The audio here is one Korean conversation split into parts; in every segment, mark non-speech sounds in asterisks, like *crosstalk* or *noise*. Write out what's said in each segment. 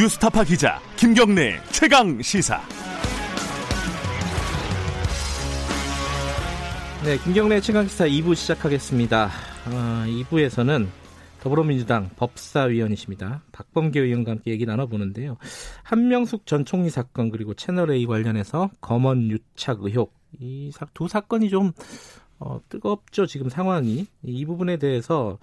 뉴스타파 기자 김경래 최강 시사. 네, 김경래 최강 시사 2부 시작하겠습니다. 어, 2부에서는 더불어민주당 법사위원이십니다. 박범계 의원과 함께 얘기 나눠보는데요. 한명숙 전 총리 사건 그리고 채널A 관련해서 검언 유착 의혹 이 두 사건이 좀 어, 뜨겁죠 지금 상황이 이 부분에 대해서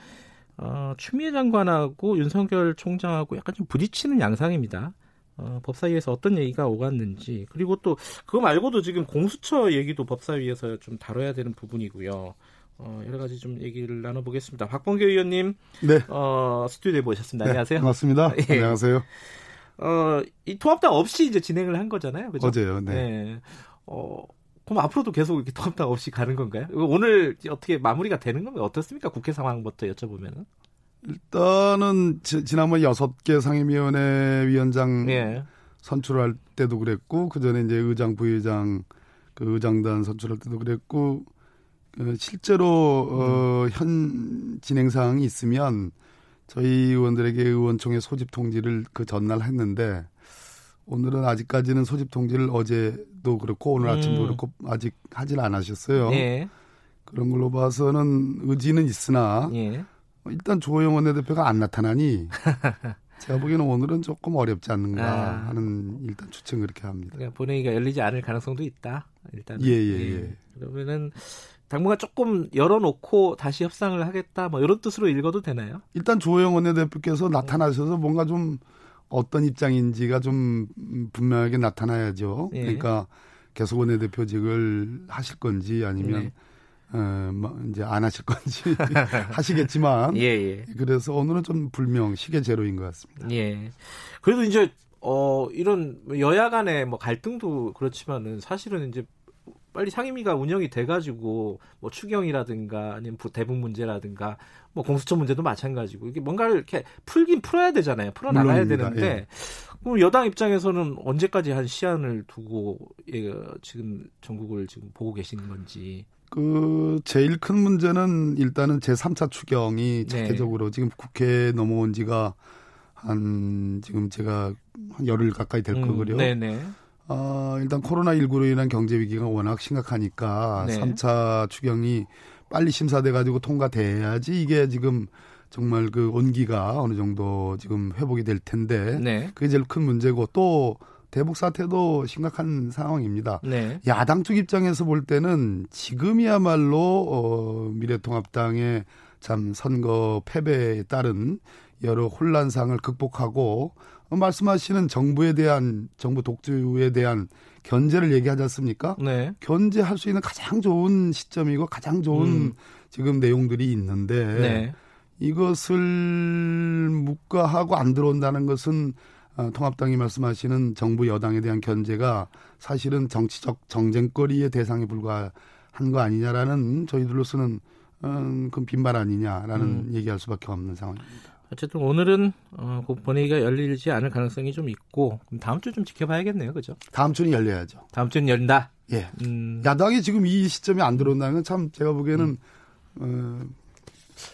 어, 추미애 장관하고 윤석열 총장하고 약간 좀 부딪히는 양상입니다. 어, 법사위에서 어떤 얘기가 오갔는지 그리고 또 그거 말고도 지금 공수처 얘기도 법사위에서 좀 다뤄야 되는 부분이고요. 어, 여러 가지 좀 얘기를 나눠보겠습니다. 박봉계 의원님, 네, 어, 스튜디오에 모셨습니다. 네, 안녕하세요. 반갑습니다. *laughs* 예. 안녕하세요. 어, 이 통합당 없이 이제 진행을 한 거잖아요. 그죠? 어제요. 네. 네. 어, 그럼 앞으로도 계속 이렇게 통합당 없이 가는 건가요? 오늘 어떻게 마무리가 되는 건가요? 어떻습니까? 국회 상황부터 여쭤보면은. 일단은 지, 난번 여섯 개 상임위원회 위원장 예. 선출할 때도 그랬고 그 전에 이제 의장 부의장 그 의장단 선출할 때도 그랬고 어, 실제로 어, 음. 현 진행 사항이 있으면 저희 의원들에게 의원총회 소집 통지를 그 전날 했는데 오늘은 아직까지는 소집 통지를 어제도 그렇고 오늘 아침도 음. 그렇고 아직 하질 않으셨어요. 예. 그런 걸로 봐서는 의지는 있으나 예. 일단 조호영 원내대표가 안 나타나니 *laughs* 제가 보기에는 오늘은 조금 어렵지 않는가 아. 하는 일단 추측 그렇게 합니다. 그러니까 본회의가 열리지 않을 가능성도 있다. 일단 예예예. 예, 예. 예. 그러면은 당분간 조금 열어놓고 다시 협상을 하겠다. 뭐 이런 뜻으로 읽어도 되나요? 일단 조호영 원내대표께서 나타나셔서 뭔가 좀 어떤 입장인지가 좀 분명하게 나타나야죠. 예. 그러니까 계속 원내대표직을 하실 건지 아니면 네. 어, 뭐 이제 안 하실 건지 *laughs* 하시겠지만 예, 예. 그래서 오늘은 좀 불명 시계 제로인 것 같습니다. 예. 그래도 이제 어 이런 여야 간의 뭐 갈등도 그렇지만은 사실은 이제 빨리 상임위가 운영이 돼가지고 뭐 추경이라든가 아니면 대북 문제라든가 뭐 공수처 문제도 마찬가지고 이게 뭔가를 이렇게 풀긴 풀어야 되잖아요. 풀어 나가야 되는데 예. 그럼 여당 입장에서는 언제까지 한 시한을 두고 예, 지금 전국을 지금 보고 계신 건지. 그 제일 큰 문제는 일단은 제 3차 추경이 네. 자체적으로 지금 국회에 넘어온 지가 한 지금 제가 한 열흘 가까이 될 음, 거고요. 네네. 어, 일단 코로나19로 인한 경제 위기가 워낙 심각하니까 네. 3차 추경이 빨리 심사돼 가지고 통과돼야지 이게 지금 정말 그 온기가 어느 정도 지금 회복이 될 텐데 네. 그게 제일 큰 문제고 또 대북 사태도 심각한 상황입니다. 네. 야당 쪽 입장에서 볼 때는 지금이야말로 어, 미래통합당의 참 선거 패배에 따른 여러 혼란상을 극복하고 어, 말씀하시는 정부에 대한 정부 독주에 대한 견제를 얘기하지 않습니까? 네. 견제할 수 있는 가장 좋은 시점이고 가장 좋은 음. 지금 내용들이 있는데 네. 이것을 묵과하고 안 들어온다는 것은 어, 통합당이 말씀하시는 정부 여당에 대한 견제가 사실은 정치적 정쟁거리의 대상에 불과한 거 아니냐라는 저희들로서는 음, 그건 빈말 아니냐라는 음. 얘기할 수밖에 없는 상황입니다. 어쨌든 오늘은 어, 본회의가 열리지 않을 가능성이 좀 있고 다음 주 좀 지켜봐야겠네요, 그죠? 다음 주는 열려야죠. 다음 주는 열린다. 예. 음. 야당이 지금 이 시점에 안 들어온다는 건참 제가 보기에는 음. 어,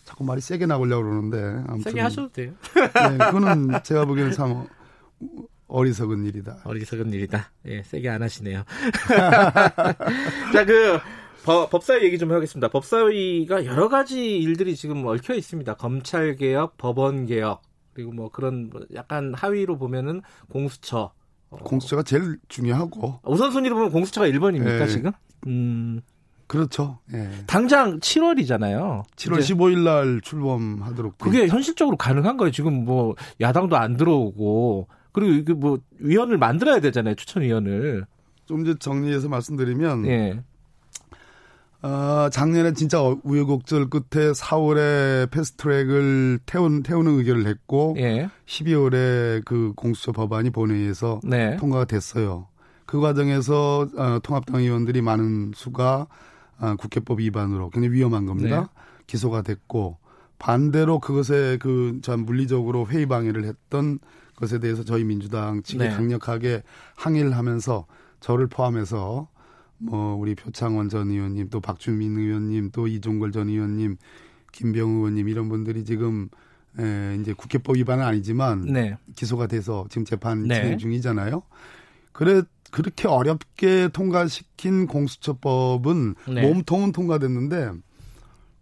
자꾸 말이 세게 나오려고 그러는데 아무튼 세게 하셔도 돼요. 네, 그거는 제가 보기에는 참 어리석은 일이다. 어리석은 일이다. 예, 세게 안 하시네요. *laughs* 자, 그 법사위 얘기 좀 하겠습니다. 법사위가 여러 가지 일들이 지금 얽혀 있습니다. 검찰 개혁, 법원 개혁, 그리고 뭐 그런 뭐 약간 하위로 보면은 공수처. 어. 공수처가 제일 중요하고. 우선순위로 보면 공수처가 1번입니까, 네. 지금? 음. 그렇죠. 예. 당장 7월이잖아요. 7월 15일 날 출범하도록. 그게 현실적으로 가능한 거예요. 지금 뭐 야당도 안 들어오고 그리고 이게 뭐 위원을 만들어야 되잖아요. 추천위원을. 좀 이제 정리해서 말씀드리면 예. 어, 작년에 진짜 우여곡절 끝에 4월에 패스트트랙을 태운, 태우는 의결을 했고 예. 12월에 그 공수처 법안이 본회의에서 네. 통과가 됐어요. 그 과정에서 어, 통합당 의원들이 많은 수가 어, 국회법 위반으로 굉장히 위험한 겁니다. 네. 기소가 됐고 반대로 그것에 그 참 물리적으로 회의 방해를 했던 것에 대해서 저희 민주당 측이 네. 강력하게 항의를 하면서 저를 포함해서 뭐 우리 표창원 전 의원님 또 박주민 의원님 또 이종걸 전 의원님 김병우 의원님 이런 분들이 지금 에, 이제 국회법 위반은 아니지만 네. 기소가 돼서 지금 재판 네. 진행 중이잖아요. 그래 그렇게 어렵게 통과시킨 공수처법은 네. 몸통은 통과됐는데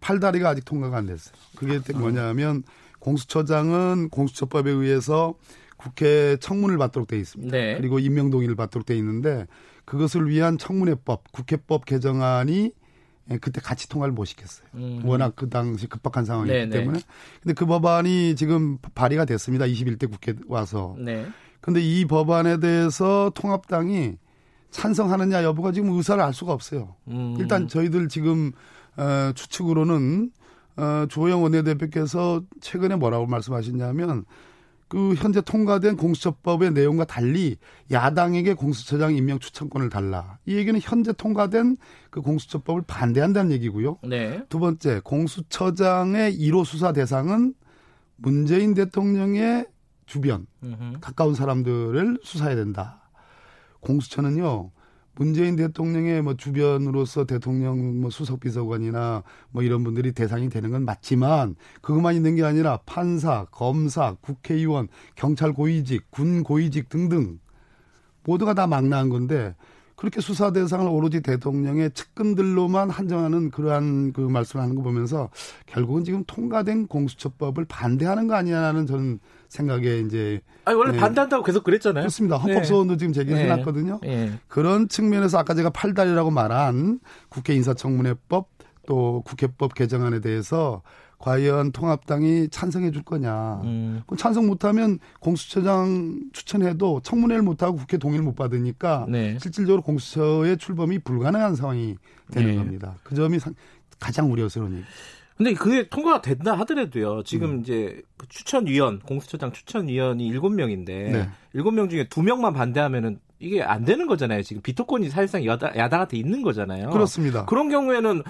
팔다리가 아직 통과가 안 됐어요. 그게 아. 뭐냐면 공수처장은 공수처법에 의해서 국회 청문을 받도록 돼 있습니다. 네. 그리고 임명 동의를 받도록 돼 있는데 그것을 위한 청문회법, 국회법 개정안이 예, 그때 같이 통과를 못 시켰어요. 음. 워낙 그 당시 급박한 상황이기 네네. 때문에. 근데 그 법안이 지금 발의가 됐습니다. 21대 국회 와서. 네. 근데 이 법안에 대해서 통합당이 찬성하느냐 여부가 지금 의사를 알 수가 없어요. 음. 일단 저희들 지금 어, 추측으로는 어, 조영 원내대표께서 최근에 뭐라고 말씀하셨냐면 그 현재 통과된 공수처법의 내용과 달리 야당에게 공수처장 임명 추천권을 달라. 이 얘기는 현재 통과된 그 공수처법을 반대한다는 얘기고요. 네. 두 번째, 공수처장의 1호 수사 대상은 문재인 대통령의 주변, 음흠. 가까운 사람들을 수사해야 된다. 공수처는요, 문재인 대통령의 뭐 주변으로서 대통령 뭐 수석 비서관이나 뭐 이런 분들이 대상이 되는 건 맞지만 그것만 있는 게 아니라 판사, 검사, 국회의원, 경찰 고위직, 군 고위직 등등 모두가 다 망라한 건데 그렇게 수사 대상을 오로지 대통령의 측근들로만 한정하는 그러한 그 말씀을 하는 거 보면서 결국은 지금 통과된 공수처법을 반대하는 거 아니냐는 저는 생각에 이제 아니 원래 네. 반대한다고 계속 그랬잖아요. 그렇습니다. 헌법 소원도 네. 지금 제기를 네. 해놨거든요. 네. 그런 측면에서 아까 제가 팔다리라고 말한 국회 인사청문회법 또 국회법 개정안에 대해서 과연 통합당이 찬성해 줄 거냐. 음. 찬성 못하면 공수처장 추천해도 청문회를 못하고 국회 동의를 못 받으니까 네. 실질적으로 공수처의 출범이 불가능한 상황이 되는 네. 겁니다. 그 점이 가장 우려스러운 얘기. 근데 그게 통과가 된다 하더라도요. 지금 음. 이제 그 추천위원, 공수처장 추천위원이 7명인데 네. 7명 중에 2명만 반대하면은 이게 안 되는 거잖아요. 지금 비토권이 사실상 여당, 야당한테 있는 거잖아요. 그렇습니다. 그런 경우에는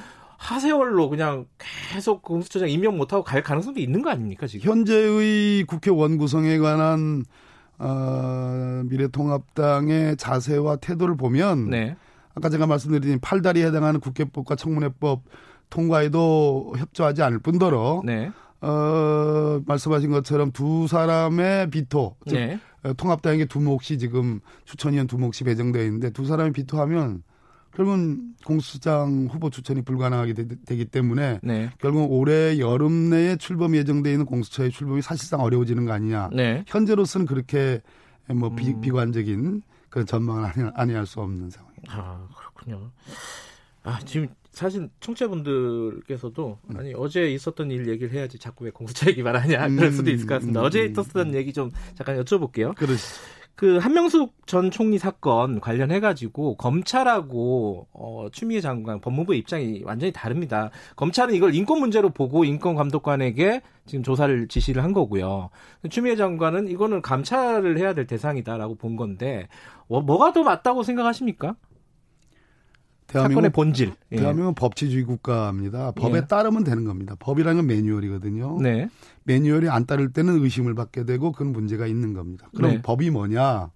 하세월로 그냥 계속 공수처장 임명 못하고 갈 가능성도 있는 거 아닙니까 지금? 현재의 국회 원 구성에 관한 어, 미래통합당의 자세와 태도를 보면 네. 아까 제가 말씀드린 팔다리에 해당하는 국회법과 청문회법 통과에도 협조하지 않을 뿐더러 네. 어, 말씀하신 것처럼 두 사람의 비토 즉 네. 통합당에게 두 몫이 지금 추천위원 두 몫이 배정되어 있는데 두 사람이 비토하면 결국은 공수장 후보 추천이 불가능하게 되, 기 때문에 네. 결국 올해 여름 내에 출범 예정돼 있는 공수처의 출범이 사실상 어려워지는 거 아니냐. 네. 현재로서는 그렇게 뭐 음. 비, 관적인 그런 전망을 아니, 아니할 수 없는 상황입니다. 아 그렇군요. 아 지금 사실 청취자분들께서도 음. 아니 어제 있었던 일 얘기를 해야지 자꾸 왜 공수처 얘기만 하냐 그럴 수도 있을 것 같습니다. 음, 어제 있었던 음. 얘기 좀 잠깐 여쭤볼게요. 그러시죠. 그 한명숙 전 총리 사건 관련해 가지고 검찰하고 어 추미애 장관 법무부 입장이 완전히 다릅니다. 검찰은 이걸 인권 문제로 보고 인권 감독관에게 지금 조사를 지시를 한 거고요. 추미애 장관은 이거는 감찰을 해야 될 대상이다라고 본 건데 뭐, 뭐가 더 맞다고 생각하십니까? 사건의 본질. 예. 대한민국은 법치주의 국가입니다. 법에 예. 따르면 되는 겁니다. 법이라는 건 매뉴얼이거든요. 네. 매뉴얼이 안 따를 때는 의심을 받게 되고 그건 문제가 있는 겁니다. 그럼 네. 법이 뭐냐?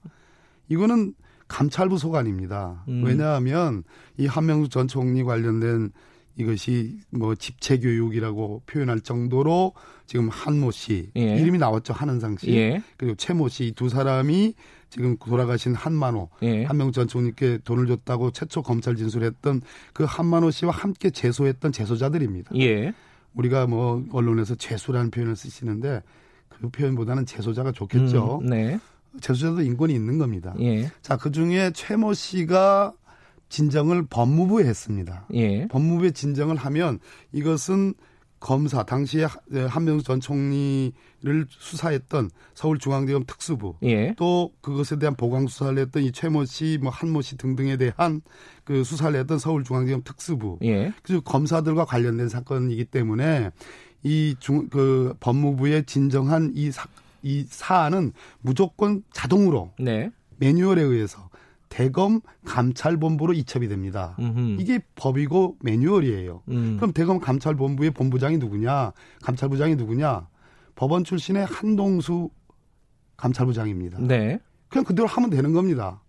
이거는 감찰부 소관입니다. 음. 왜냐하면 이 한명수 전 총리 관련된 이것이 뭐 집체 교육이라고 표현할 정도로 지금 한모 씨 예. 이름이 나왔죠 한은상 씨 예. 그리고 최모 씨 두 사람이 지금 돌아가신 한만호 예. 한명 전 총리께 돈을 줬다고 최초 검찰 진술했던 그 한만호 씨와 함께 재소했던 재소자들입니다. 예. 우리가 뭐 언론에서 재수라는 표현을 쓰시는데 그 표현보다는 재소자가 좋겠죠. 음, 네. 재소자도 인권이 있는 겁니다. 예. 자, 그 중에 최모 씨가 진정을 법무부에 했습니다. 예. 법무부에 진정을 하면 이것은 검사 당시에 한명수 전 총리를 수사했던 서울중앙지검 특수부 예. 또 그것에 대한 보강 수사를 했던 이 최모 씨, 뭐 한모 씨 등등에 대한 그 수사를 했던 서울중앙지검 특수부 예. 그리고 검사들과 관련된 사건이기 때문에 이 중 그 법무부에 진정한 이 사, 이 사안은 무조건 자동으로 네. 매뉴얼에 의해서 대검 감찰본부로 이첩이 됩니다. 음흠. 이게 법이고 매뉴얼이에요. 음. 그럼 대검 감찰본부의 본부장이 누구냐? 감찰부장이 누구냐? 법원 출신의 한동수 감찰부장입니다. 네. 그냥 그대로 하면 되는 겁니다.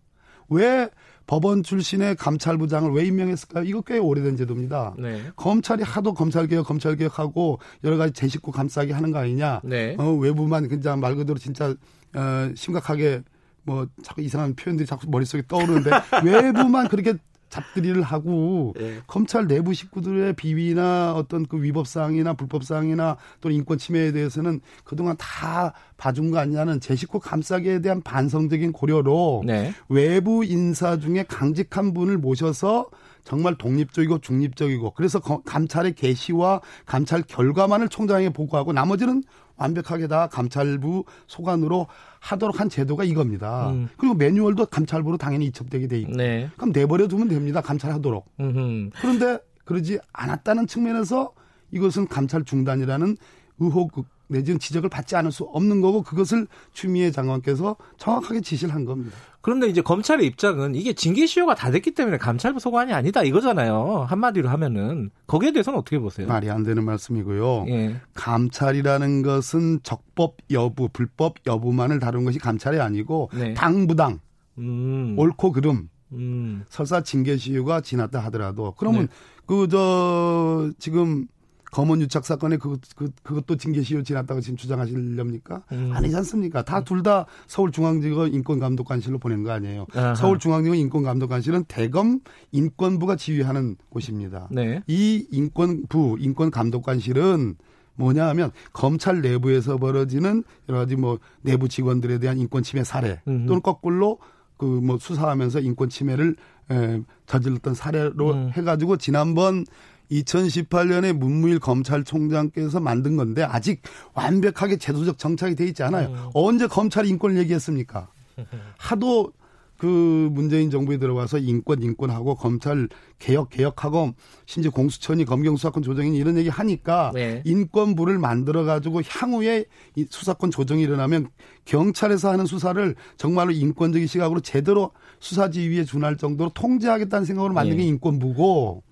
왜 법원 출신의 감찰부장을 왜 임명했을까요? 이거 꽤 오래된 제도입니다. 네. 검찰이 하도 검찰개혁, 검찰개혁하고 여러 가지 제 식구 감싸기 하는 거 아니냐. 네. 어, 외부만 그냥 말 그대로 진짜 어, 심각하게 뭐 자꾸 이상한 표현들이 자꾸 머릿속에 떠오르는데 *laughs* 외부만 그렇게 잡들이를 하고 네. 검찰 내부 식구들의 비위나 어떤 그 위법 사항이나 불법 사항이나 또는 인권 침해에 대해서는 그동안 다 봐준 거 아니냐는 제 식구 감싸기에 대한 반성적인 고려로 네. 외부 인사 중에 강직한 분을 모셔서 정말 독립적이고 중립적이고 그래서 감찰의 개시와 감찰 결과만을 총장에게 보고하고 나머지는 완벽하게 다 감찰부 소관으로 하도록 한 제도가 이겁니다. 음. 그리고 매뉴얼도 감찰부로 당연히 이첩되게 돼 있고. 네. 그럼 내버려 두면 됩니다. 감찰하도록. 음흠. 그런데 그러지 않았다는 측면에서 이것은 감찰 중단이라는 의혹 내지는 지적을 받지 않을 수 없는 거고 그것을 추미애 장관께서 정확하게 지시를 한 겁니다. 그런데 이제 검찰의 입장은 이게 징계 시효가 다 됐기 때문에 감찰부 소관이 아니다 이거잖아요. 한마디로 하면은 거기에 대해서는 어떻게 보세요? 말이 안 되는 말씀이고요. 예. 감찰이라는 것은 적법 여부, 불법 여부만을 다룬 것이 감찰이 아니고 네. 당부당, 음. 옳고 그름, 음. 설사 징계 시효가 지났다 하더라도 그러면 네. 그저 지금 검언 유착 사건에 그, 그, 그것도 징계시효 지났다고 지금 주장하시렵니까? 음. 아니지 않습니까? 다 둘 다 서울중앙지검 인권감독관실로 보낸 거 아니에요. 서울중앙지검 인권감독관실은 대검 인권부가 지휘하는 곳입니다. 네. 이 인권부, 인권감독관실은 뭐냐 하면 검찰 내부에서 벌어지는 여러 가지 뭐 내부 직원들에 대한 인권 침해 사례 또는 거꾸로 그 뭐 수사하면서 인권 침해를 에, 저질렀던 사례로 음. 해가지고 지난번 2018년에 문무일 검찰총장께서 만든 건데 아직 완벽하게 제도적 정착이 돼 있지 않아요. 음. 언제 검찰 인권을 얘기했습니까? *laughs* 하도 그 문재인 정부에 들어와서 인권 인권하고 검찰 개혁 개혁하고 심지어 공수처니 검경 수사권 조정이니 이런 얘기 하니까 네. 인권부를 만들어 가지고 향후에 이 수사권 조정이 일어나면 경찰에서 하는 수사를 정말로 인권적인 시각으로 제대로 수사 지휘에 준할 정도로 통제하겠다는 생각으로 만든 게 네. 인권부고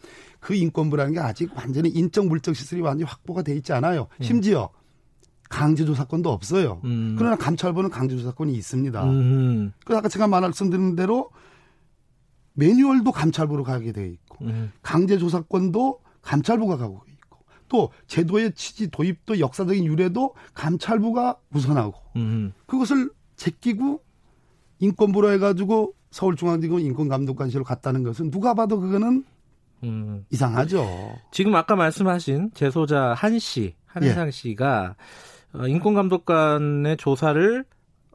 그 인권부라는 게 아직 완전히 인적 물적 시설이 완전히 확보가 돼 있지 않아요. 음. 심지어 강제조사권도 없어요. 음. 그러나 감찰부는 강제조사권이 있습니다. 음. 그래서 아까 제가 말씀드린 대로 매뉴얼도 감찰부로 가게 돼 있고 음. 강제조사권도 감찰부가 가고 있고 또 제도의 취지 도입도 역사적인 유래도 감찰부가 우선하고 음. 그것을 제끼고 인권부로 해가지고 서울중앙지검 인권감독관실로 갔다는 것은 누가 봐도 그거는 음. 이상하죠. 지금 아까 말씀하신 제소자 한 씨, 한상 예. 씨가 어, 인권감독관의 조사를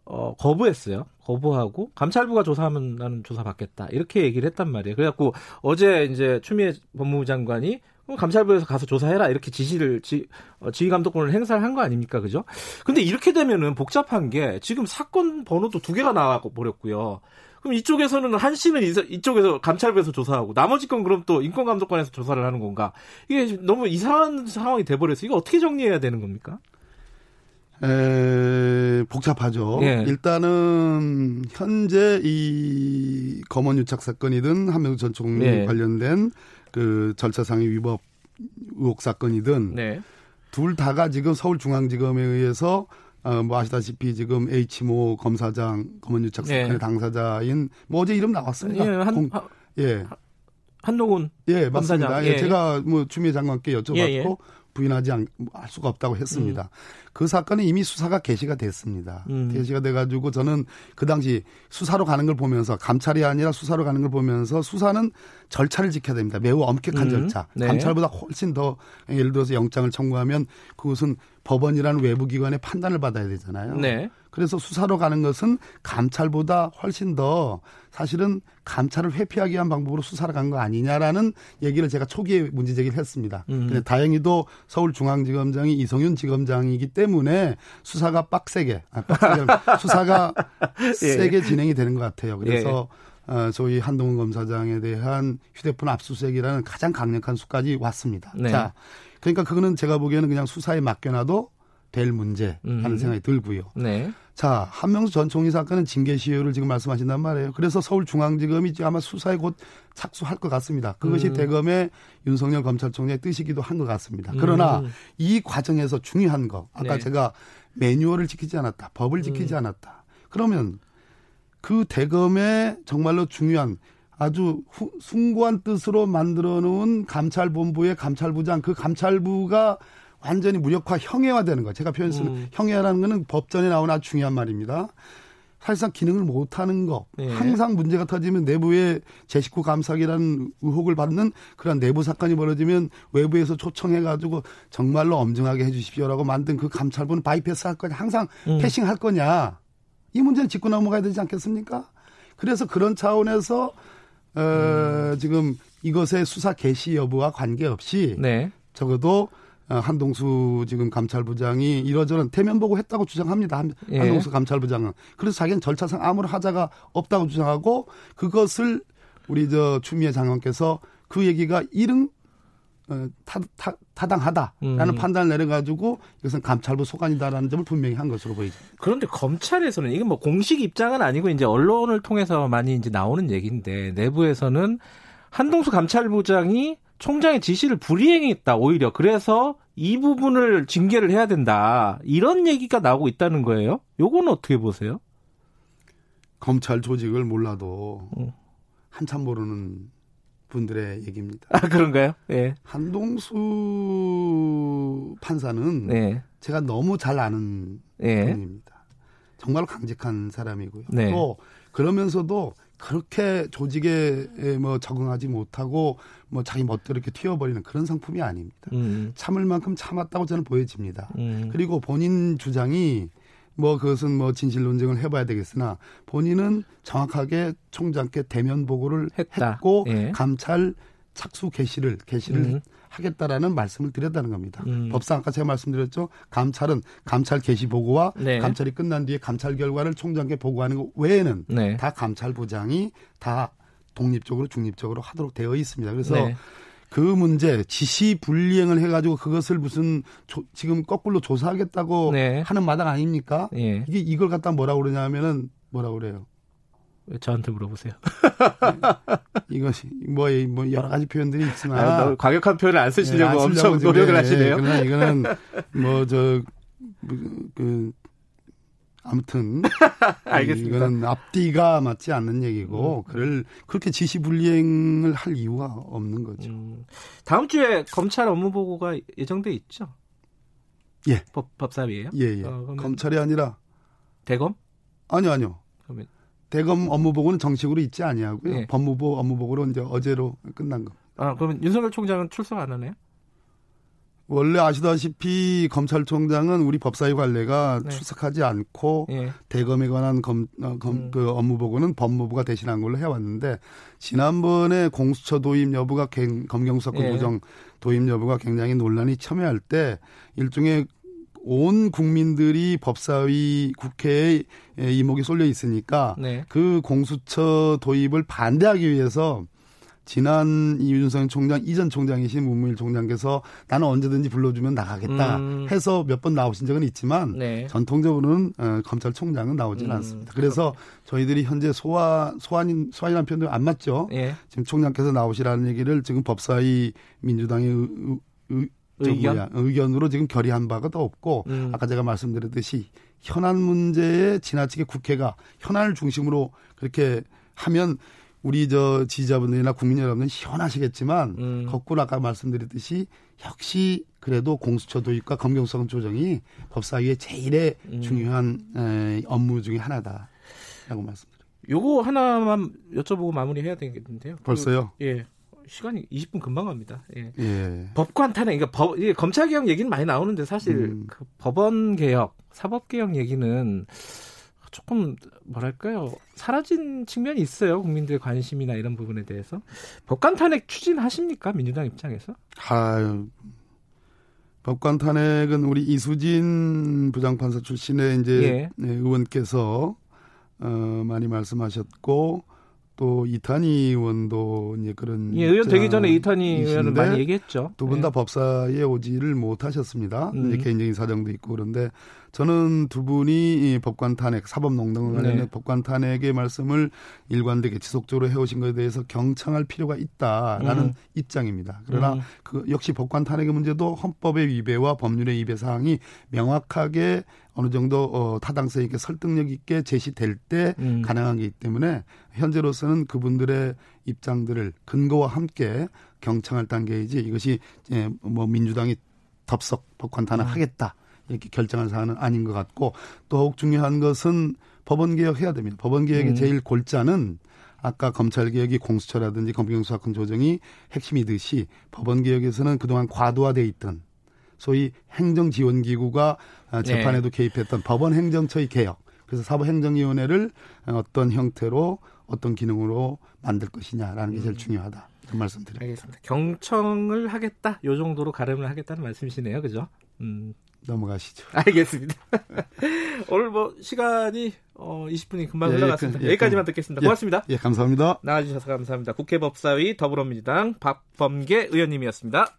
어, 거부했어요. 거부하고 감찰부가 조사하면 나는 조사 받겠다 이렇게 얘기를 했단 말이에요. 그래갖고 어제 이제 추미애 법무부 장관이 감찰부에서 가서 조사해라 이렇게 지시를 지, 어, 지휘 감독권을 행사를 한 거 아닙니까, 그죠? 근데 이렇게 되면은 복잡한 게 지금 사건 번호도 두 개가 나와 버렸고요. 그럼 이쪽에서는 한 씨는 이쪽에서 감찰부에서 조사하고 나머지 건 그럼 또 인권감독관에서 조사를 하는 건가? 이게 너무 이상한 상황이 돼버려서 이거 어떻게 정리해야 되는 겁니까? 에, 복잡하죠. 예. 일단은 현재 이 검언 유착 사건이든 한명수 전 총리 예. 관련된 그 절차상의 위법 의혹 사건이든 네. 둘 다가 지금 서울중앙지검에 의해서 어, 뭐 아시다시피 지금 H모 검사장 검언유착 사건의 예. 당사자인 뭐 어제 이름 나왔습니다. 예, 한, 공, 예. 한동훈 예 맞습니다. 예, 예, 제가 뭐 추미애 장관께 여쭤봤고 예, 예. 부인하지 않, 할 수가 없다고 했습니다. 음. 그 사건은 이미 수사가 개시가 됐습니다. 음. 개시가 돼가지고 저는 그 당시 수사로 가는 걸 보면서 감찰이 아니라 수사로 가는 걸 보면서 수사는 절차를 지켜야 됩니다. 매우 엄격한 음. 절차. 네. 감찰보다 훨씬 더 예를 들어서 영장을 청구하면 그것은 법원이라는 외부 기관의 판단을 받아야 되잖아요. 네. 그래서 수사로 가는 것은 감찰보다 훨씬 더 사실은 감찰을 회피하기 위한 방법으로 수사를 간 거 아니냐라는 얘기를 제가 초기에 문제 제기를 했습니다. 음. 근데 다행히도 서울중앙지검장이 이성윤 지검장이기 때문에 수사가 빡세게, 아, 빡세게 *laughs* 수사가 예. 세게 진행이 되는 것 같아요. 그래서 예. 어, 저희 한동훈 검사장에 대한 휴대폰 압수수색이라는 가장 강력한 수까지 왔습니다. 네. 자, 그러니까 그거는 제가 보기에는 그냥 수사에 맡겨놔도 될 문제 하는 음. 생각이 들고요. 네. 자, 한명수 전 총리 사건은 징계 시효를 지금 말씀하신단 말이에요. 그래서 서울중앙지검이 아마 수사에 곧 착수할 것 같습니다. 그것이 음. 대검의 윤석열 검찰총장의 뜻이기도 한 것 같습니다. 그러나 음. 이 과정에서 중요한 거, 아까 네. 제가 매뉴얼을 지키지 않았다, 법을 지키지 음. 않았다. 그러면 그 대검의 정말로 중요한 아주 후, 숭고한 뜻으로 만들어 놓은 감찰본부의 감찰부장 그 감찰부가 완전히 무력화 형해화되는 거. 제가 표현했는 음. 형해화라는 거는 법전에 나오는 아주 중요한 말입니다. 사실상 기능을 못하는 거. 네. 항상 문제가 터지면 내부의 제 식구 감사기라는 의혹을 받는 그런 내부 사건이 벌어지면 외부에서 초청해가지고 정말로 엄중하게 해주십시오라고 만든 그 감찰부는 바이패스 할 거냐. 항상 음. 패싱 할 거냐. 이 문제는 짚고 넘어가야 되지 않겠습니까? 그래서 그런 차원에서 어, 음. 지금 이것의 수사 개시 여부와 관계없이 네. 적어도 어, 한동수 지금 감찰부장이 이러저런 대면 보고 했다고 주장합니다. 한, 예. 한동수 감찰부장은. 그래서 자기는 절차상 아무런 하자가 없다고 주장하고 그것을 우리 저 추미애 장관께서 그 얘기가 이른 어, 타, 타, 타당하다라는 음. 판단을 내려가지고 이것은 감찰부 소관이다라는 점을 분명히 한 것으로 보이죠. 그런데 검찰에서는 이게 뭐 공식 입장은 아니고 이제 언론을 통해서 많이 이제 나오는 얘기인데 내부에서는 한동수 감찰부장이 총장의 지시를 불이행했다 오히려 그래서 이 부분을 징계를 해야 된다 이런 얘기가 나오고 있다는 거예요. 요거는 어떻게 보세요? 검찰 조직을 몰라도 음. 한참 모르는 분들의 얘기입니다. 아 그런가요? 예. 한동수 판사는 네. 제가 너무 잘 아는 예. 분입니다. 정말 강직한 사람이고요. 네. 또 그러면서도 그렇게 조직에 뭐 적응하지 못하고 뭐 자기 멋대로 이렇게 튀어버리는 그런 상품이 아닙니다. 음. 참을 만큼 참았다고 저는 보여집니다. 음. 그리고 본인 주장이 뭐 그것은 뭐 진실 논쟁을 해봐야 되겠으나 본인은 정확하게 총장께 대면 보고를 했다. 했고 예. 감찰 착수 개시를 개시를 음. 하겠다라는 말씀을 드렸다는 겁니다. 음. 법상 아까 제가 말씀드렸죠. 감찰은 감찰 개시 보고와 네. 감찰이 끝난 뒤에 감찰 결과를 총장께 보고하는 것 외에는 네. 다 감찰 부장이 다 독립적으로 중립적으로 하도록 되어 있습니다. 그래서 네. 그 문제 지시 불이행을 해가지고 그것을 무슨 조, 지금 거꾸로 조사하겠다고 네. 하는 마당 아닙니까? 예. 이게 이걸 갖다 뭐라고 그러냐면은 뭐라고 그래요? 왜 저한테 물어보세요? *laughs* 이것이 뭐, 뭐 여러 가지 표현들이 있지만 아, 과격한 표현을 안 쓰시려고 네, 엄청 노력을 하시네요. 그러나 이거는 뭐 저그 그, 아무튼 *laughs* 알겠습니다. 이거는 앞뒤가 맞지 않는 얘기고 음. 그를 그렇게 지시 불이행을 할 이유가 없는 거죠. 음. 다음 주에 검찰 업무 보고가 예정돼 있죠? 예. 법, 법사위예요? 예, 예. 어, 검찰이 아니라 대검? 아니요, 아니요. 그러면 대검 업무 보고는 정식으로 있지 아니하고요. 예. 법무부 업무 보고로 이제 어제로 끝난 거. 아, 그러면 윤석열 총장은 출석 안 하네요? 원래 아시다시피 검찰총장은 우리 법사위 관례가 네. 출석하지 않고 예. 대검에 관한 검, 어, 검, 음. 그 업무 보고는 법무부가 대신한 걸로 해왔는데 지난번에 공수처 도입 여부가 검경수사권 예. 구정 도입 여부가 굉장히 논란이 첨예할 때 일종의 온 국민들이 법사위 국회에 이목이 쏠려 있으니까 네. 그 공수처 도입을 반대하기 위해서 지난 이윤성 총장 이전 총장이신 문무일 총장께서 나는 언제든지 불러주면 나가겠다 음. 해서 몇 번 나오신 적은 있지만 네. 전통적으로는 어, 검찰총장은 나오지는 음. 않습니다. 그래서 저희들이 현재 소환 소환인 소환이라는 표현도 안 맞죠. 예. 지금 총장께서 나오시라는 얘기를 지금 법사위 민주당의 의, 의, 의견? 의견으로 지금 결의한 바가 더 없고 음. 아까 제가 말씀드렸듯이 현안 문제에 지나치게 국회가 현안을 중심으로 그렇게 하면 우리 저 지지자분들이나 국민 여러분은 시원하시겠지만 음. 거꾸로 아까 말씀드렸듯이 역시 그래도 공수처 도입과 검경성 조정이 법사위의 제일의 음. 중요한 에, 업무 중의 하나다라고 말씀드립니다. 요거 하나만 여쭤보고 마무리해야 되겠는데요. 벌써요? 그, 예. 시간이 20분 금방 갑니다. 예. 예. 법관 탄핵, 그러니까 법, 검찰 개혁 얘기는 많이 나오는데 사실 음. 그 법원 개혁, 사법 개혁 얘기는 조금 뭐랄까요 사라진 측면이 있어요 국민들의 관심이나 이런 부분에 대해서 법관 탄핵 추진하십니까 민주당 입장에서? 아 법관 탄핵은 우리 이수진 부장판사 출신의 이제 예. 네, 의원께서 어, 많이 말씀하셨고 또 이탄희 의원도 이제 그런 예, 의원 되기 전에 이탄희 의원은 많이 얘기했죠. 두 분다 예. 법사에 오지를 못하셨습니다. 음. 개인적인 사정도 있고 그런데 저는 두 분이 이 법관 탄핵, 사법농단 관련된 네. 법관 탄핵의 말씀을 일관되게 지속적으로 해오신 것에 대해서 경청할 필요가 있다라는 음. 입장입니다. 그러나 음. 그 역시 법관 탄핵의 문제도 헌법의 위배와 법률의 위배 사항이 명확하게 어느 정도 어, 타당성 있게 설득력 있게 제시될 때 음. 가능한 게기 때문에 현재로서는 그분들의 입장들을 근거와 함께 경청할 단계이지 이것이 예, 뭐 민주당이 덥석 법관 탄핵하겠다 이렇게 결정한 사안은 아닌 것 같고 또 더욱 중요한 것은 법원 개혁해야 됩니다. 법원 개혁의 음. 제일 골자는 아까 검찰 개혁이 공수처라든지 검경수사권 조정이 핵심이듯이 법원 개혁에서는 그동안 과도화돼 있던 소위 행정지원기구가 아, 네. 재판에도 네. 개입했던 법원 행정처의 개혁. 그래서 사법행정위원회를 어떤 형태로 어떤 기능으로 만들 것이냐라는 게 제일 음. 중요하다. 그 말씀 드립니다. 알겠습니다. 경청을 하겠다. 요 정도로 가름을 하겠다는 말씀이시네요. 그죠? 음. 넘어가시죠. 알겠습니다. *laughs* 오늘 뭐 시간이 어 20분이 금방 예, 흘러갔습니다. 예, 여기까지만 듣겠습니다. 고맙습니다. 예, 예, 감사합니다. 나와주셔서 감사합니다. 국회 법사위 더불어민주당 박범계 의원님이었습니다.